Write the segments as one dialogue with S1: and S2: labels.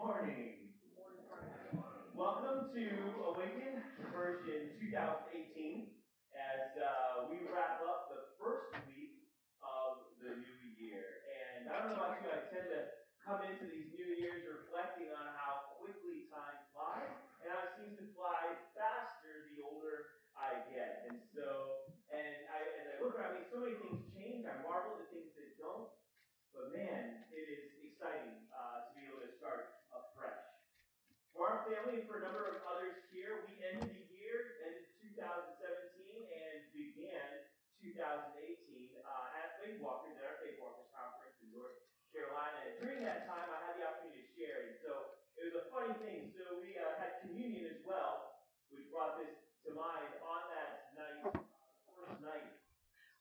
S1: morning. Welcome to Awaken version 2018 as uh, we wrap up the first week of the new year. And I don't know about you, I tend to come into these new years reflecting on how quickly time flies, and how it seems to fly faster the older I get. And so, and I, as I look around, I mean, so many things change. I marvel at things that don't. But man, it is exciting our family and for a number of others here, we ended the year in 2017 and began 2018 uh, at Faith Walkers at our Faith Walkers conference in North Carolina. And during that time, I had the opportunity to share. And so it was a funny thing. So we uh, had communion as well, which brought this to mind on that night, uh, first night.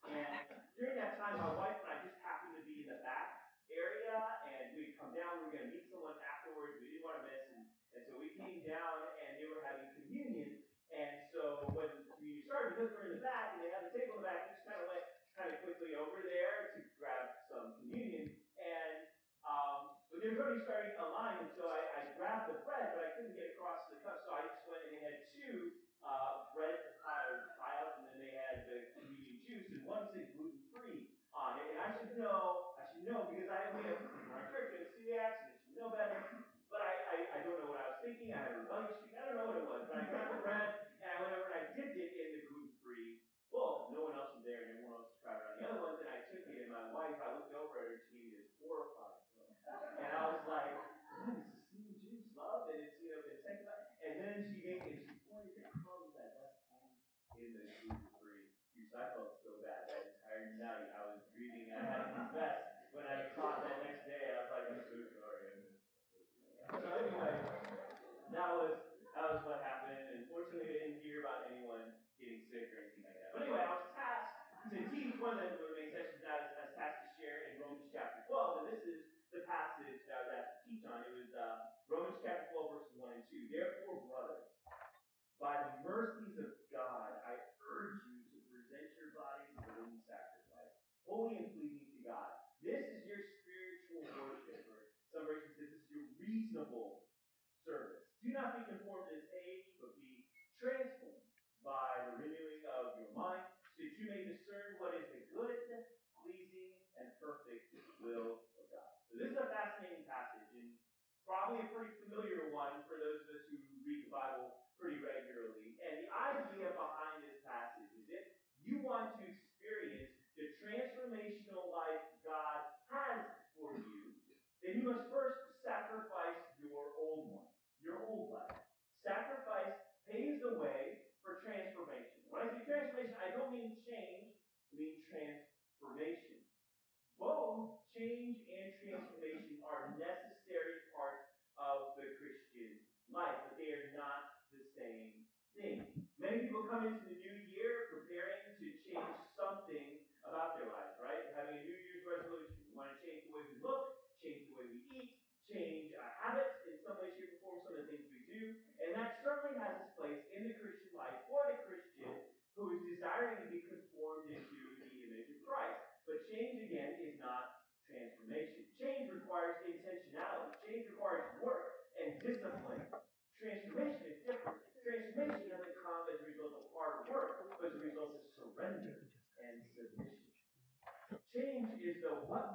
S1: And during that They're very, very aligned. And so I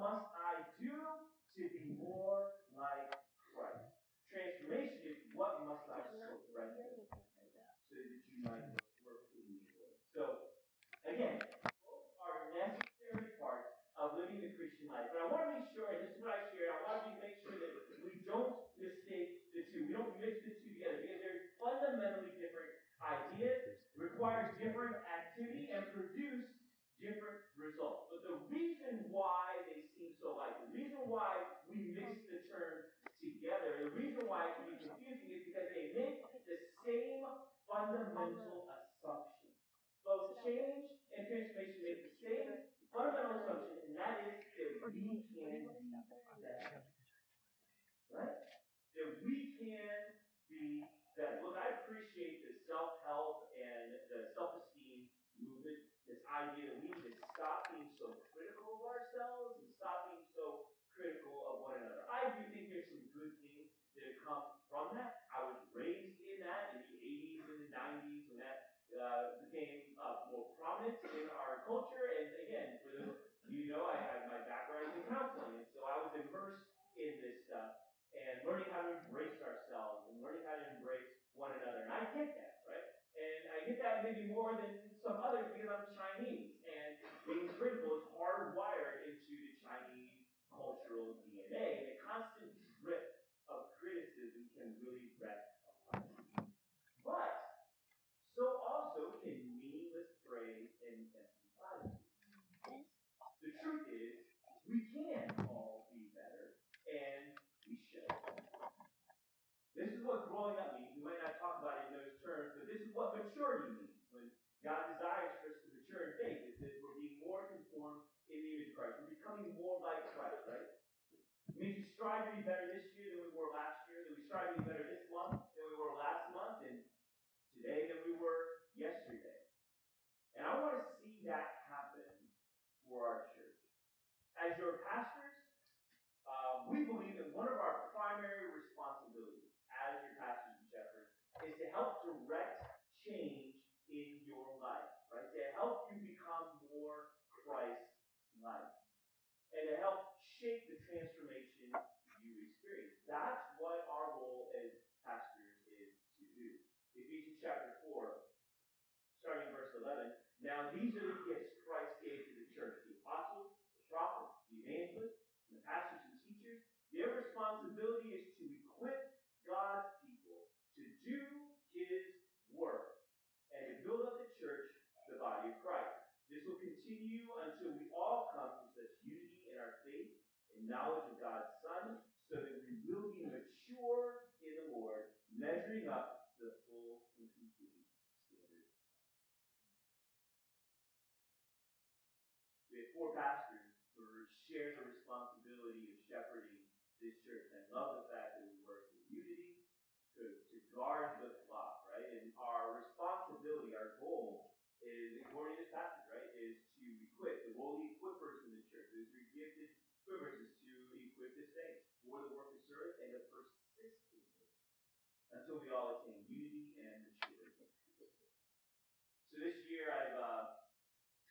S1: must shape the transformation you experience. That's what our role as pastors is to do. Ephesians chapter 4, starting verse 11. Now these are the gifts Christ gave to the church the apostles, the prophets, the evangelists, the pastors and teachers. Their responsibility is to equip God's people to do his work and to build up the church, the body of Christ. This will continue until we all come to such unity in our faith and knowledge of God's Son, so that we will be mature in the Lord, measuring up to the full and complete standard. We have four pastors who share the responsibility of shepherding this church. I love the fact that we work in unity to, to guard the flock, right? And our responsibility, our goal is, according to this passage, right, is to equip. The holy equippers in the church, those who are gifted equippers, is to equip the saints for the work of service and to persist in this until we all attain unity and maturity. So this year I've uh,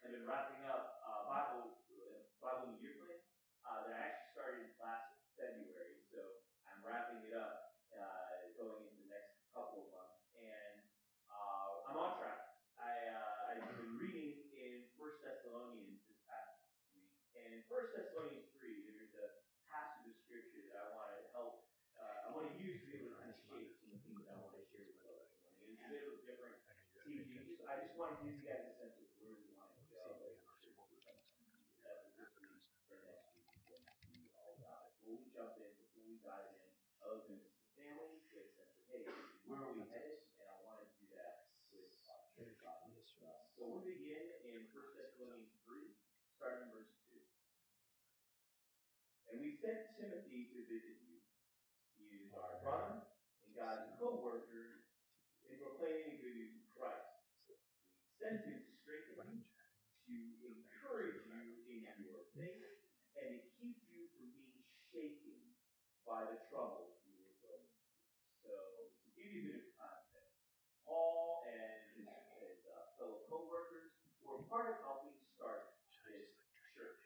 S1: I've been wrapping up uh, Bible uh, Bible year plan uh, that I actually started last February. So I'm wrapping it up uh, going into the next couple of months, and uh, I'm on track. I uh, I've been reading in First Thessalonians this past week, and in First Thessalonians three, there's a passage of scripture that I want to help. Uh, I want to use to be able to kind of shape some of the things that I want to share with us. It's a bit of a different teaching. Just, want to give you guys a sense of where we want to go. as a church. That this week and next week is going to be all about. Before we jump in, before we dive in, the family, get a sense of, hey, where are we headed? And I want to do that with our church. So we'll begin in 1 Thessalonians 3, starting in verse 2. And we sent Timothy to visit you. He is our brother and God's co-worker in proclaiming the good news of Christ. We sent him to strengthen you, to encourage you in your faith, and to keep you from being shaken by the troubles you were going through. So, to give you a bit of context, Paul and his, his uh, fellow co-workers were part of helping start this church.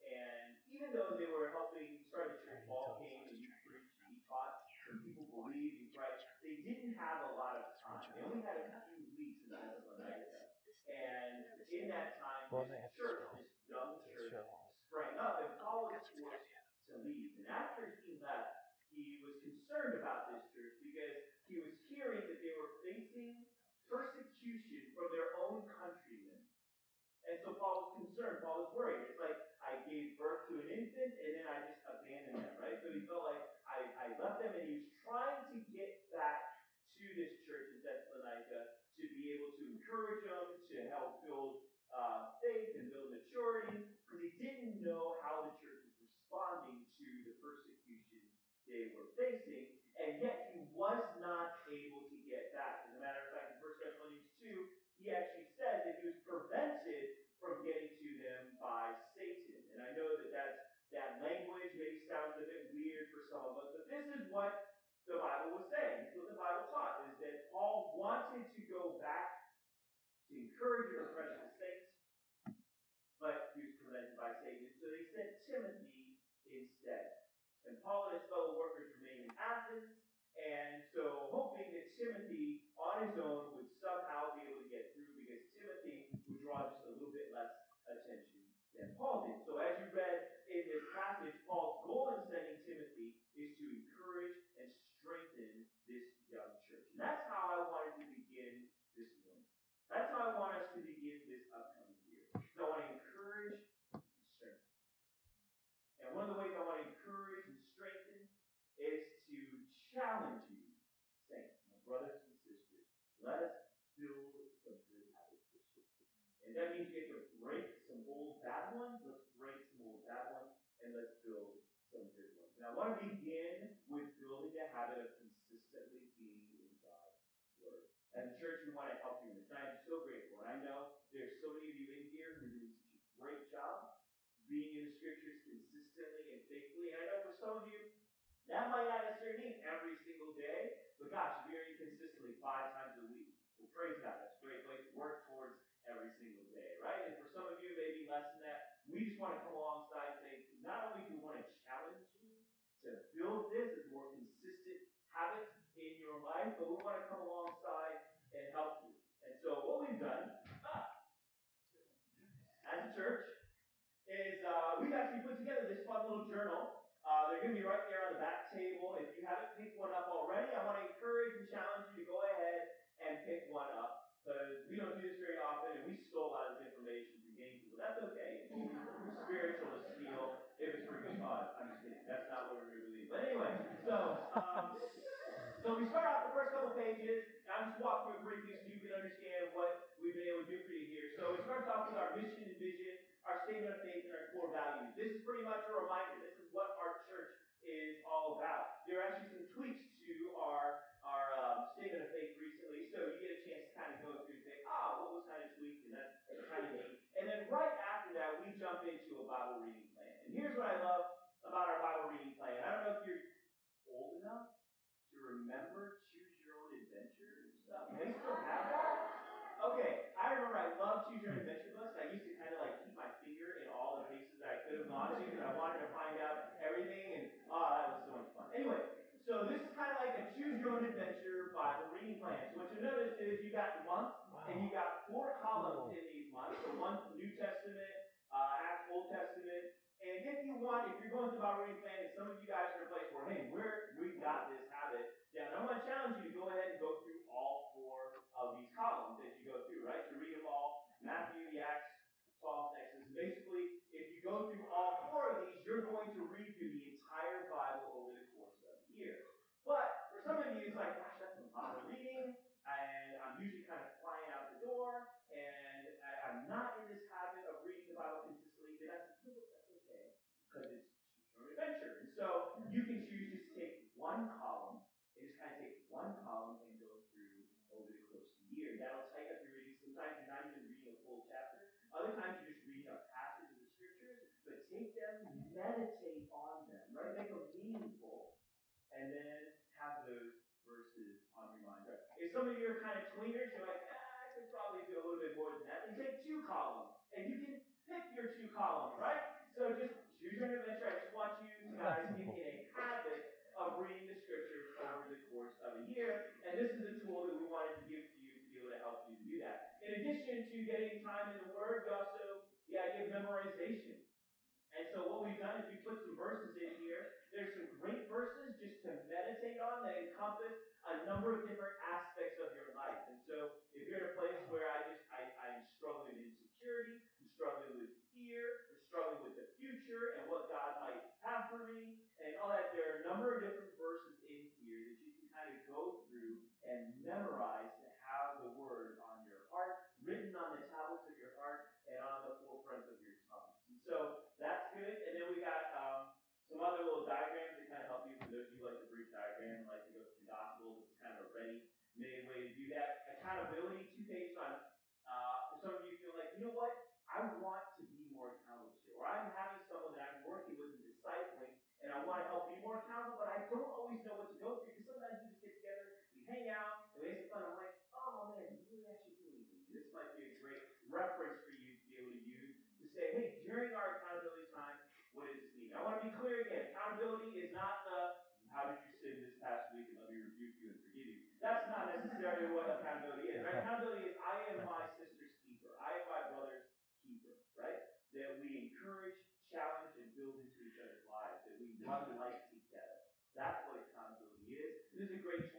S1: And even though they were helping start the church, Paul came and he preached, he taught, some people believed in Christ. They didn't have a lot of time. They only had a few weeks in Thessalonica. And in that time, this church, this young church, sprang up, and Paul was forced to leave. And after he left, he was concerned about this church because he was hearing that they were facing persecution from their own countrymen. And so Paul was concerned. Paul was worried. It's like I gave birth to an infant and then I just abandoned them, right? So he felt like I, I left them and he was trying to get back to this church in Thessalonica to be able to encourage them, to help build uh, faith and build maturity, because he didn't know how the church was responding they were facing, and yet he was not able to get back. As a matter of fact, in 1 Thessalonians 2, he actually says that he was prevented from getting to them by Satan. And I know that that's, that language maybe sounds a bit weird for some of us, but this is what the Bible was saying. This is what the Bible taught, is that Paul wanted to go back to encourage and refresh the saints, but he was prevented by Satan. So they sent Timothy instead. And Paul and his fellow workers remained in Athens, and so hoping that Timothy, on his own would somehow be able to get through because Timothy would draw just a little bit less attention than Paul did. So as you read in this passage, Paul's goal in sending Timothy is to encourage and strengthen this young church. And that's how I wanted to begin this morning. That's how I want us to begin this upcoming year. So I want to encourage and strengthen. And one of the ways I want to encourage and strengthen is to challenge you, saints, my brothers and sisters. Let us build some good habits this year. And that means you have to break some old bad ones. Let's break some old bad ones and let's build some good ones. Now, I want to begin with building the habit of consistently being in God's Word. As a church, we want to help you in this. And I am so grateful. And I know there's so many of you in here who are doing such a great job being in the Scriptures consistently and faithfully. And I know for some of you, that might not necessarily mean every single day, but gosh, in consistently five times a week, well, praise God. That's a great place to work towards every single day, right? And for some of you, maybe less than that, we just want to come alongside and say, not only do we want to challenge you to build this as more consistent habit in your life, but we want to come alongside and help you. And so what we've done ah, as a church is uh, we've actually put together this fun little journal. Uh, they're going to be right there on the back table. If you haven't picked one up already, I want to encourage and challenge you to go ahead and pick one up because we don't do this very often, and we stole a lot of this information from people. That's okay. It's spiritual to steal if it's for good cause. I'm just kidding. That's not what we believe. But anyway, so um, so we start off the first couple pages. And I'll just walk through briefly so you can understand what we've been able to do for you here. So it starts off with our mission and vision, our statement of faith, and our core values. This is pretty much a reminder. This is what our church is all about. There are actually some tweaks to our our um, statement of faith recently, so you get a chance to kind of go through and say, ah, what was kind of tweaked, and that's kind of neat. And then right after that, we jump into a Bible reading plan. And here's what I love about our Bible reading plan. I don't know if you're old enough to remember Choose Your Own Adventure stuff. They still have that? Okay, I remember I loved Choose Your Own Adventure books. I used to kind of like keep my finger in all the places that I could have gone to because I wanted to find out everything, and oh, that was so much fun. Anyway, so this is kind of like a choose your own adventure Bible reading plan. So what you notice is you got months, wow. and you got four columns in these months. So one New Testament, uh, Acts Old Testament. And if you want, and some of you guys are in a place where, hey, we're we've got this habit down. I want to challenge you to go ahead and go through all four of these columns that you go through, right? To read them all. Matthew, the Acts, Psalms, Exodus. Basically, if you go through all four of these, you're going to read through the entire Bible over the course of the year. But for some of you, it's like, gosh, that's a lot of reading, and I'm usually kind of flying out the door, and I, am not in this habit of reading the Bible consistently. Then I said, no, that's okay, because it's choose your own adventure. And so you can choose just to take one column, and just kind of take one column and go through over the course of the year. That'll tighten up your reading. Sometimes you're not even reading a full chapter. Other times you're just reading a passage of the scriptures, but take them, meditate on them, right? Make them meaningful, and then have those verses on your mind. Right? If some of you are kind of tweeners, you're like, ah, I could probably do a little bit more than that. Then take two columns, and you can pick two columns, right? So just choose your adventure. I just want you guys to get in a habit of reading the scriptures over the course of a year. And this is a tool that we wanted to give to you to be able to help you do that. In addition to getting time in the Word, we also the idea of memorization. And so what we've done is we my sister's keeper. I am my brother's keeper, right? That we encourage, challenge, and build into each other's lives, that we run life together. That's what accountability is. This is a great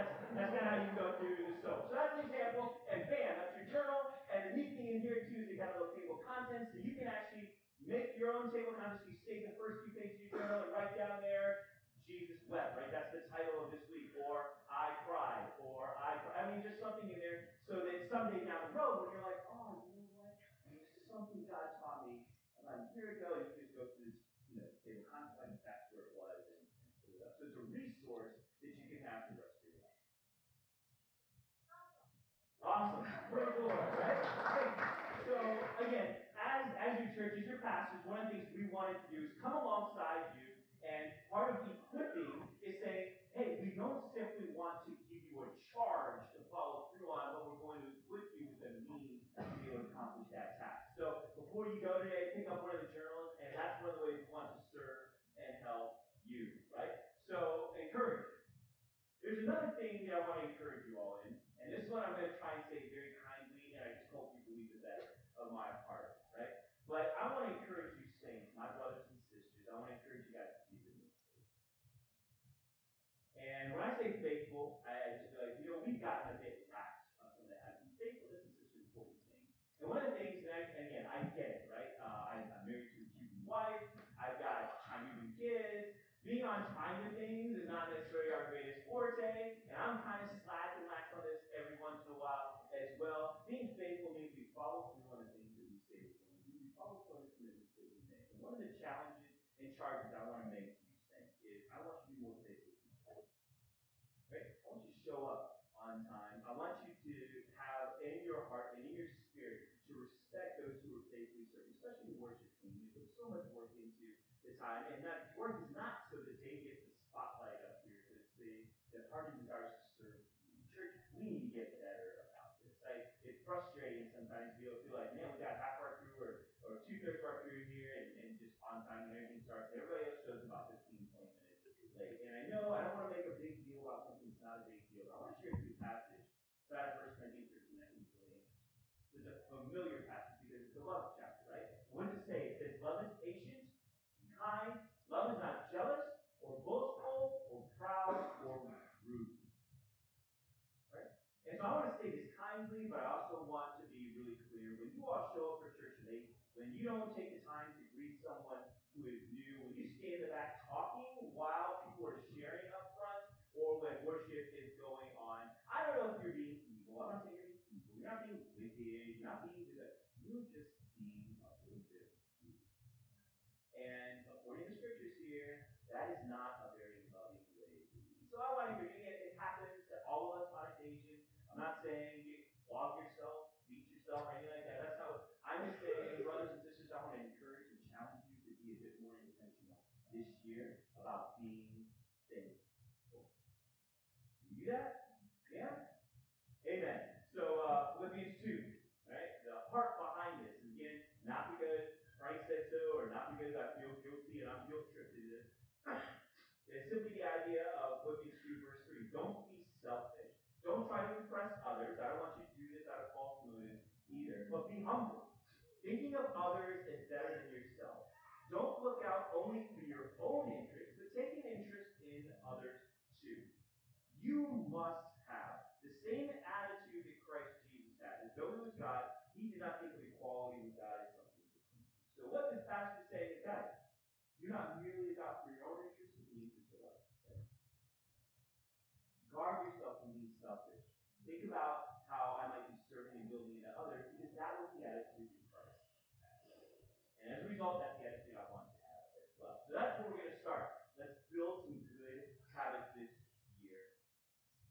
S1: That's, that's how you go through soap. So that's an example. And bam, that's your journal. And neat thing in here too is you got a little table of contents so you the time, and that work is not so that they get the spotlight up here, it's the, the party desires so I want to say this kindly, but I also want to be really clear. When you all show up for church today, when you don't take the time to greet someone who is new, when you stay in the back not saying you log yourself, beat yourself, or anything like that. That's not I'm just saying, brothers and sisters, I want to encourage and challenge you to be a bit more intentional this year about being thankful. You do that? Yeah? Amen. So uh, Philippians 2, right? The heart behind this, and again, not because Christ said so, or not because I feel guilty and I'm guilt tripped it's simply the idea of Philippians 2, verse 3. Don't try to impress others. I don't want you to do this out of false motives either. But be humble. Thinking of others is better than yourself. Don't look out only for your own interests, but take an interest in others too. You must have the same attitude that Christ Jesus had. As though he was God, he did not think of equality with God as something. So what this passage is saying is, that you're not merely about for your own interests, and the interests of others. Guard Think about how I might be serving and building into others, because that was the attitude of Christ. And as a result, that's the attitude I want to have as well. So that's where we're going to start. Let's build some good habits this year.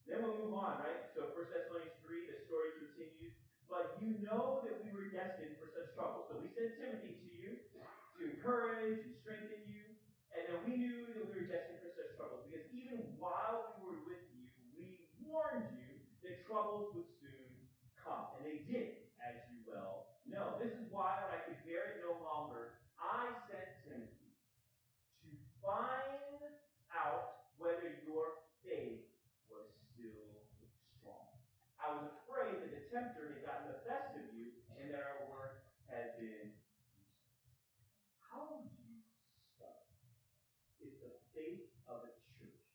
S1: Then we'll move on, right? So 1 Thessalonians 3, the story continues. But you know that we were destined for such trouble. So we sent Timothy to you to encourage and strengthen you. And then we knew that we were destined for such troubles because even while we were with you, we warned you troubles would soon come. And they did, as you well know. This is why, when I could bear it no longer, I sent Timothy to find out whether your faith was still strong. I was afraid that the tempter had gotten the best of you and that our work had been useless. How do you start if the faith of a church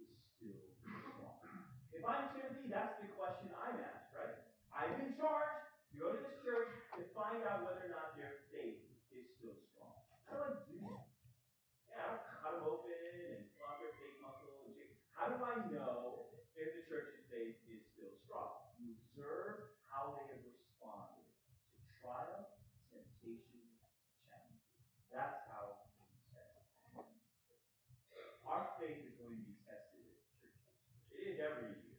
S1: is still strong? If I'm Timothy, that's the question I'm asked, right? I'm in charge. You go to this church to find out whether or not their faith is still strong. How do I do that? Yeah, I don't cut them open and plug their faith muscle and shake. How do I know if the church's faith is still strong? You observe how they have responded to trial, temptation, challenges. That's how you test. Our faith is going to be tested at churches. It is every year.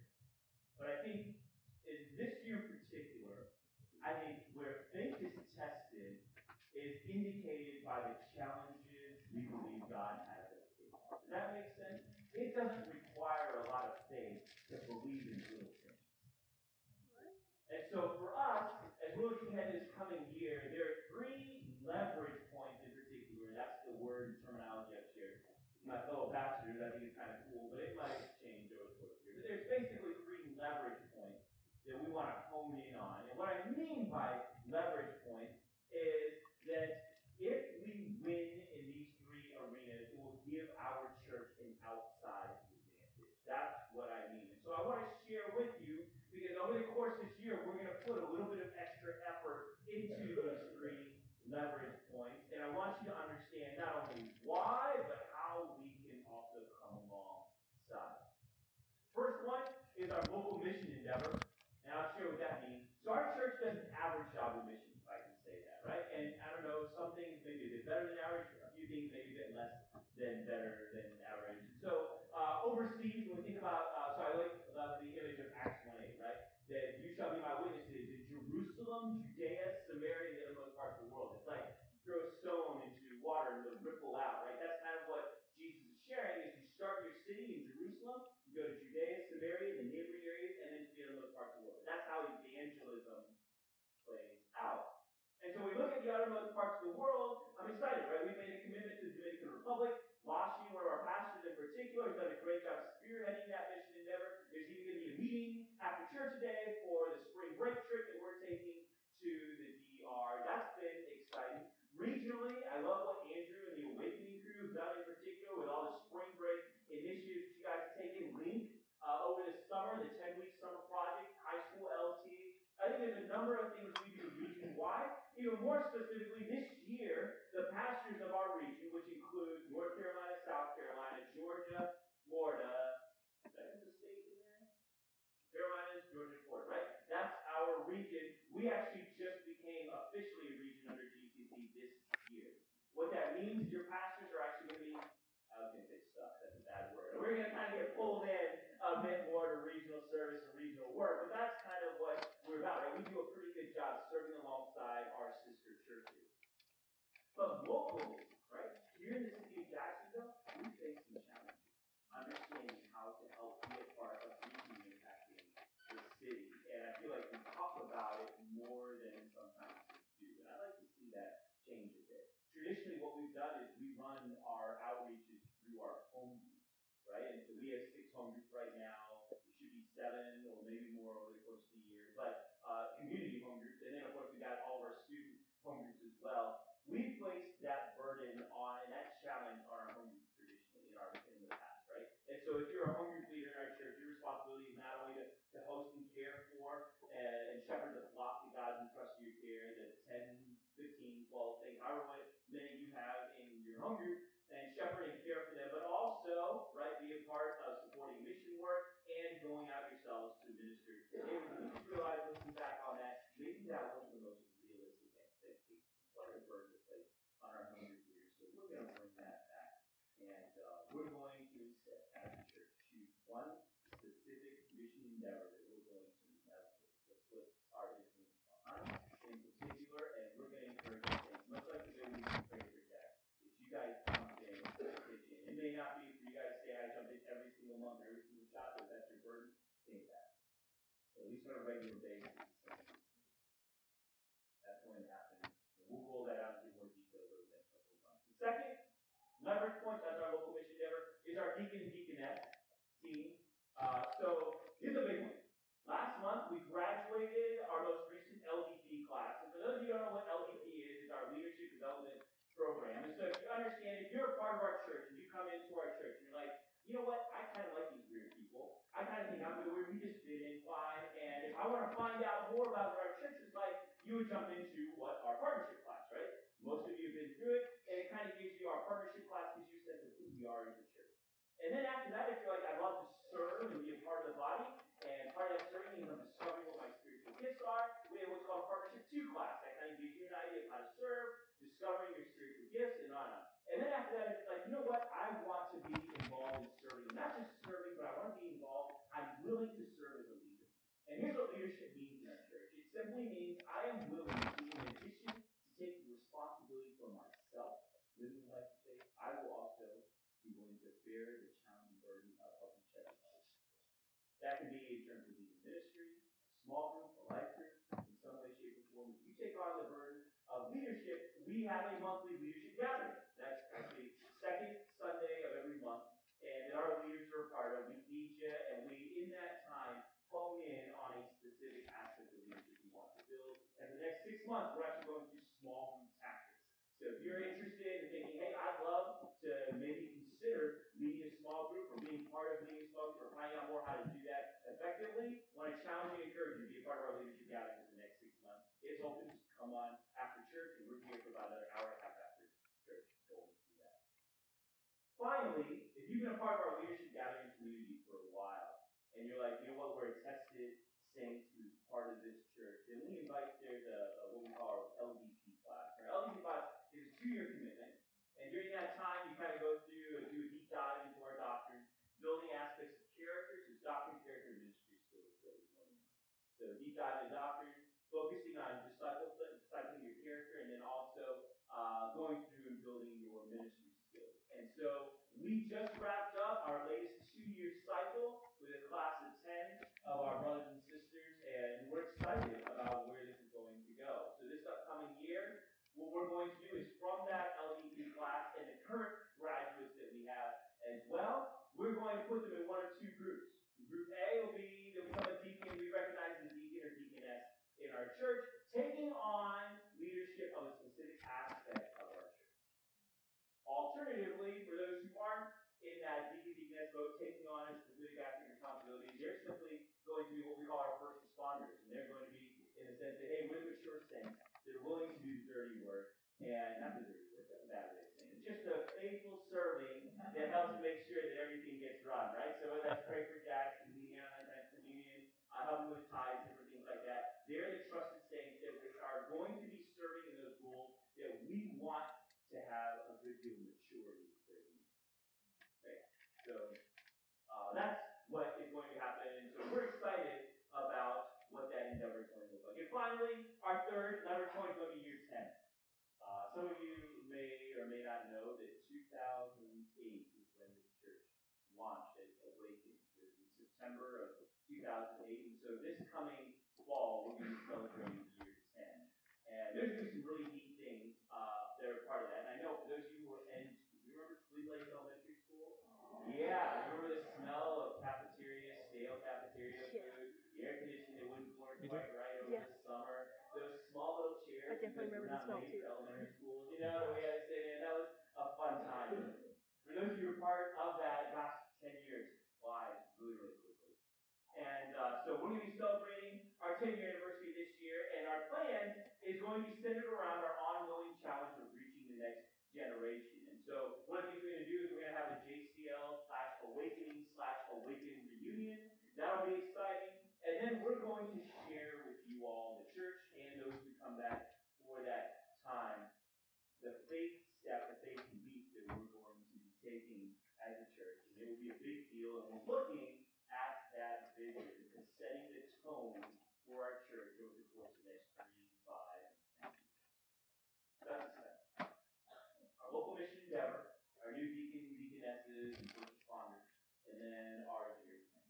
S1: But I think in this year in particular, I think where faith is tested is indicated by the challenges we believe God has us in. Does that make sense? It doesn't require a lot of faith to believe in little things. And so for us, as we're looking at this coming year, there are three leverage points in particular. That's the word and terminology I've shared. My fellow pastors, I think it's kind of cool, but it might change over the course of the year. But there's basically three leverage points that we want to hone in on. And what I mean by leverage least on a regular basis. That's going to happen. We'll roll that out more over the next couple of months. The second leverage point, that's our local mission endeavor, is our deacon and deaconess team. Uh, so here's a big one. Last month, we graduated our most recent LDP class. And for those of you who don't know what LDP is, it's our Leadership Development Program. And so if you understand, if you're a part of our church and you come into our church and you're like, you know what, you would jump into what our partnership class, right? Most of you have been through it, and it kind of gives you our partnership class, gives you a sense of who we are in the church. And then after that, if you're like, I'd love to serve and be our third number point, going to year 10. Uh, some of you may or may not know that 2008 is when the church launched at awakening It was in September of 2008, and so this coming fall we're going to be celebrating year 10. And there's going to be going to be centered around our ongoing challenge of reaching the next generation. And so, one of the things we're going to do is we're going to have a JCL slash awakening slash awakening reunion. That'll be exciting. And then we're going to share with you all, the church and those who come back for that time, the faith step, the faith leap that we're going to be taking as a church. And it will be a big deal. And we're looking then our endearment.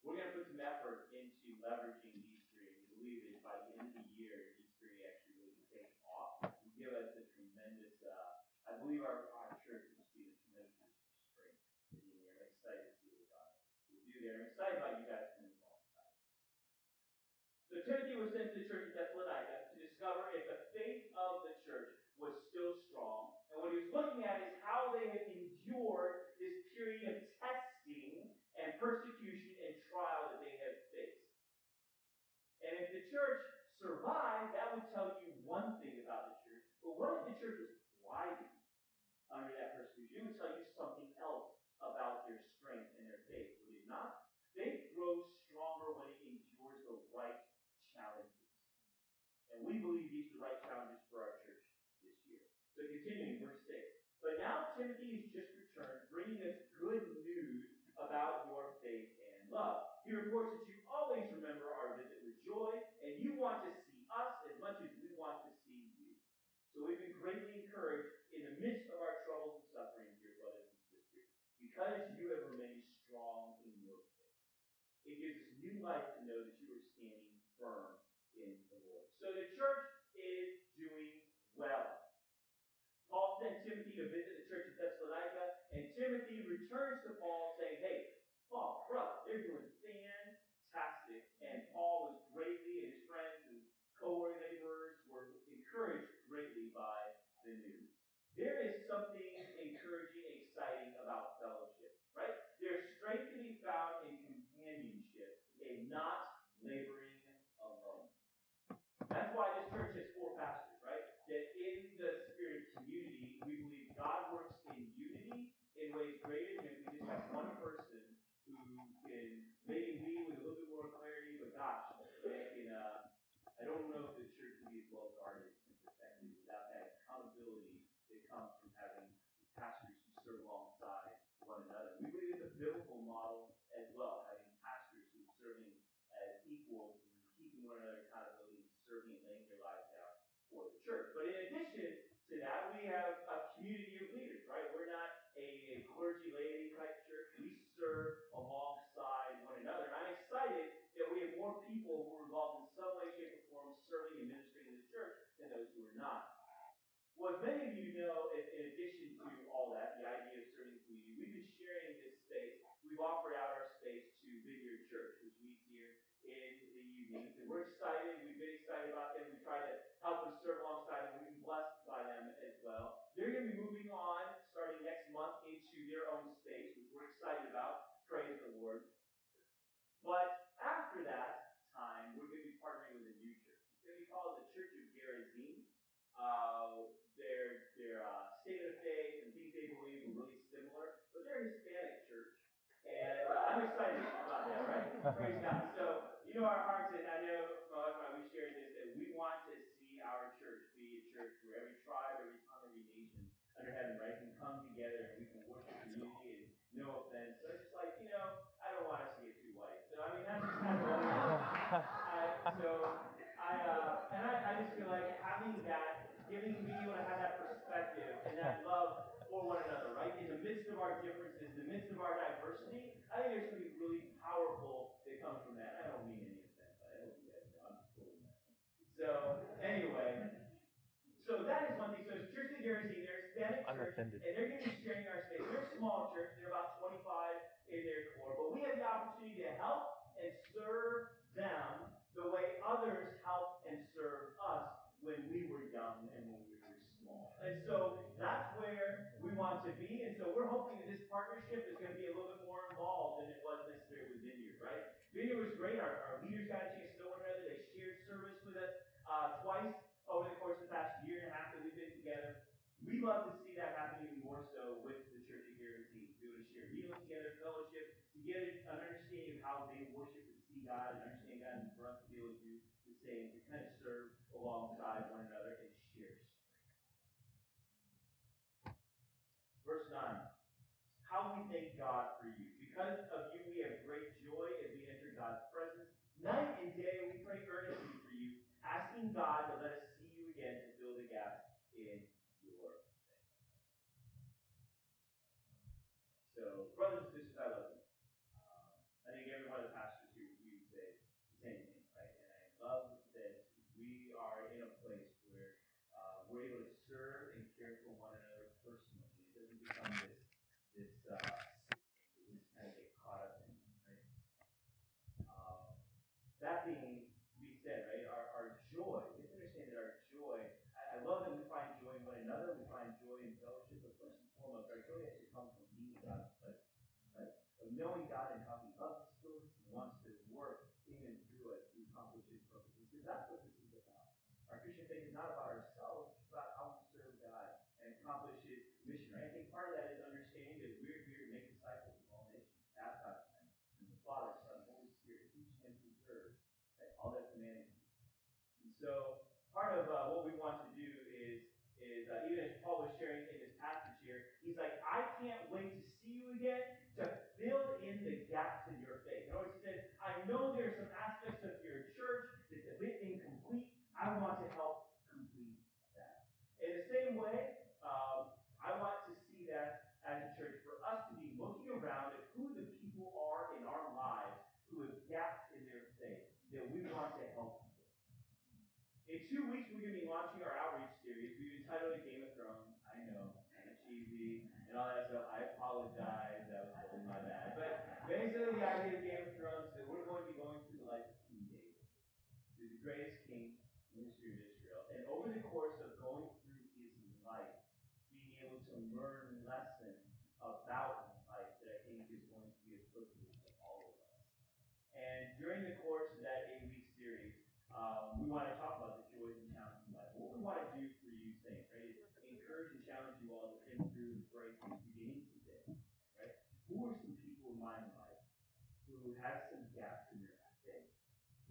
S1: We're going to put some effort into leveraging these three. We believe that by the end of the year, these three actually really take off and give us a tremendous, uh, I believe our, our church will see a tremendous strength in the year. I'm excited to see what God will do there. I'm excited about you. Survived, that would tell you one thing about the church. But what if the church was thriving under that persecution? It would tell you something else about their strength and their faith, would it not? Faith grows stronger when it endures the right challenges. And we believe these are the right challenges for our church this year. So continuing, verse 6. But now Timothy has just returned, bringing us good news about your faith and love. He reports that you Well, as many of you know, in, addition to all that, the idea of serving community, we've been sharing this space. We've offered out our space to Vineyard Church, which meets here in the evenings. And we're excited. We've been excited about them. We try to help them serve alongside them. We've been blessed by them as well. They're going to be moving on starting next month into their own space, which we're excited about. Praise the Lord. But after that time, we're going to be partnering with a new church. It's going to be called the Church of Gerizim. Uh, their their uh, state of faith and things they believe are really similar, but they're a Hispanic church, and uh, I'm excited about that, right? Praise God. So you know our hearts, and I know my wife and I we shared this that we want to see our church be a church where every tribe, every tongue, every nation under heaven, right, can come together and we can worship community and no offense. So it's just like, you know, I don't want us to get too white. So I mean that's just kind of what I, so I uh, and I, I just feel like having that giving being able to have that perspective and that love for one another, right? In the midst of our differences, in the midst of our diversity, I think there's something really powerful that comes from that. I don't mean any of that, but I hope you guys know I'm just totally messing. So anyway, so that is one thing. So it's Church of Gerizim, they're a Hispanic church, and they're going to be sharing our space. They're a small church. They're about 25 in their core, but we have the opportunity to help and serve them the way others help and serve us when we were young and when we were small. And so that's where we want to be. And so we're hoping that this partnership is going to be a little bit more involved than it was necessarily with Vineyard, right? Vineyard was great. Our, our leaders got a chance to know one another. They shared service with us uh, twice over the course of the past year and a half that we've been together. We love to see that happen even more so with the Church of Gerizim. Be able to share meals together, fellowship, to get an understanding of how they worship and see God and understand God, and for us to be able to do the same, to kind of serve alongside one another and share strength. Verse 9. How we thank God for you. Because of you, we have great joy as we enter God's presence. Night and day, we pray earnestly for you, asking God to let us see you again to fill the gaps in your faith. So, brothers and sisters, I love you. Um, I think every one of the pastors here, we would say the same thing, right? And I love that we are in a place where uh, we're able to serve and care for one another personally. It doesn't become this this uh, system that we just kind of get caught up in, right? joy has to come from being God's presence, right? Of knowing God and how He loves us, wants to work in and through us to accomplish His purposes. Because that's what this is about. Our Christian faith is not about ourselves, it's about how we serve God and accomplish His mission, right? I think part of that is understanding that we're here to make disciples of all nations, baptize them in the Father, Son, Holy Spirit, teaching them to observe right, all that commanded And so part of uh, what we want to do is is uh, even as Paul was sharing in this passage here, he's like, I can't wait to see you again fill in the gaps in your faith. You know he said, I know there are some aspects of your church that's a bit incomplete. I want to help complete that. In the same way, um, I want to see that as a church for us to be looking around at who the people are in our lives who have gaps in their faith that we want to help in two weeks, we're going to be launching our outreach series. We've entitled it Game of Thrones. I know, kind of cheesy and all that stuff. I apologize. That was totally my bad. But basically, the idea of Game of Thrones is that we're going to be going through the life of King David, who's the greatest king in the history of Israel. And over the course of going through his life, being able to learn lessons about life that I think is going to be applicable to all of us. And during the course of that eight-week series, um, we want to talk about the joys and challenges in life. What we want to do for you, saints, right, is encourage and challenge you all to think through and break these beginning today, right? Who are some people in my life who have some gaps in their faith?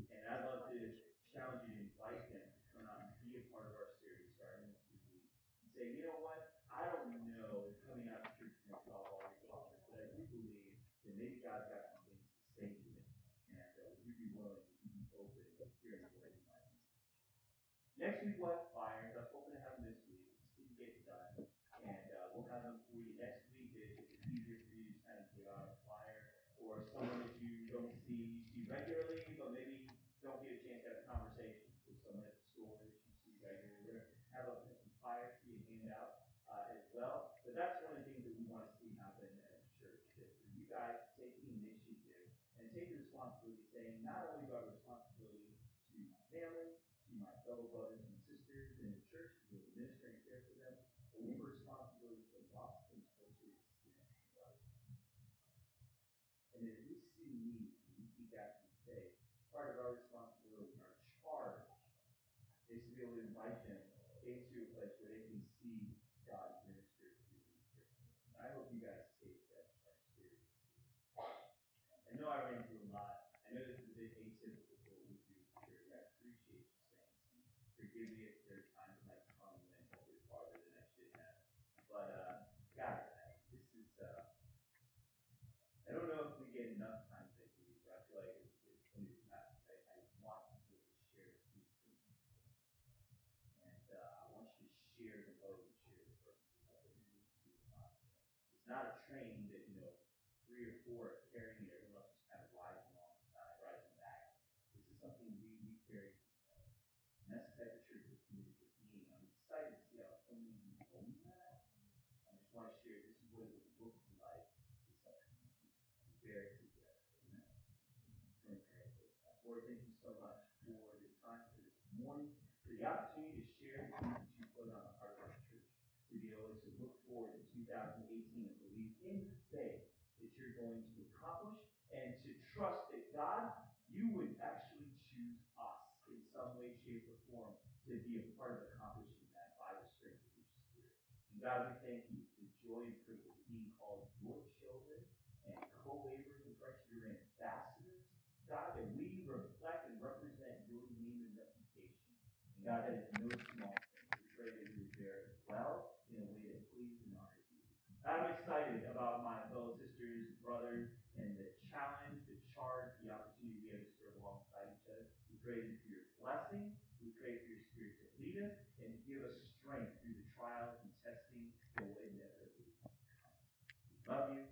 S1: And I'd love to challenge you to invite them to come out and be a part of our series starting this week. And say, you know what? I don't know if coming out to church to solve all your problems, but I do believe that maybe God's got some things to say to them. And uh, would you be willing Next week we'll have flyers. I was hoping to have them this week. Just didn't get it done. And uh, we'll have them for you next week. If it's easier for you to kind of give out a flyer or someone that you don't see, you see regularly, but maybe don't get a chance to have a conversation with someone at the store that you see regularly. Have a, some flyers for you to hand out uh, as well. But that's one of the things that we want to see happen at the church. That for you guys to take the initiative and take the responsibility, saying not only do I have responsibility to my family, to my fellow brothers and sisters in the church to be able to minister and care for them. But we have a responsibility for lost and spiritual experience God. And if we see need, we see gaps in faith, part of our responsibility, our charge, is to be able to invite them into a place where they can see God minister to them. I hope you guys take that charge seriously. I know I ran through a lot. I know this is a bit atypical forgive me if there's times when my tongue went a bit farther than I should have. But uh, guys, this is uh, I don't know if we get enough time to believe, but I feel like it's, it's one of these messages I, I want to be able to share wisdom. And uh, I want you to share the boat and share the burden. That's what we need to do the process. It's not a train that, you know, three or four are carrying it, everyone else just kind of rides alongside, riding back. This is something we, we carry and that's the type of church we're committed to being. I'm excited to see how so many of you own that. I just want to share this is what it will look like this upcoming week. Bear it together. Amen. Going pray Lord, thank you so much for the time for this morning, for the opportunity to share the that you put on the heart of our church, to be able to look forward to 2018 and believe in faith that you're going to accomplish and to trust that God, you would actually choose us in some way, shape, or form to be a part of accomplishing that by the strength of your spirit. And God, we thank you for the joy and privilege of being called your children and co-laborers in Christ, your ambassadors. God, that God has no small thing. We pray that you there as well in a way that pleases and honors you. I'm excited about my fellow sisters and brothers and the challenge, the charge, the opportunity we have to serve alongside each other. We pray for your blessing. We pray for your spirit to lead us and give us strength through the trials and testing that will inevitably come. Love you.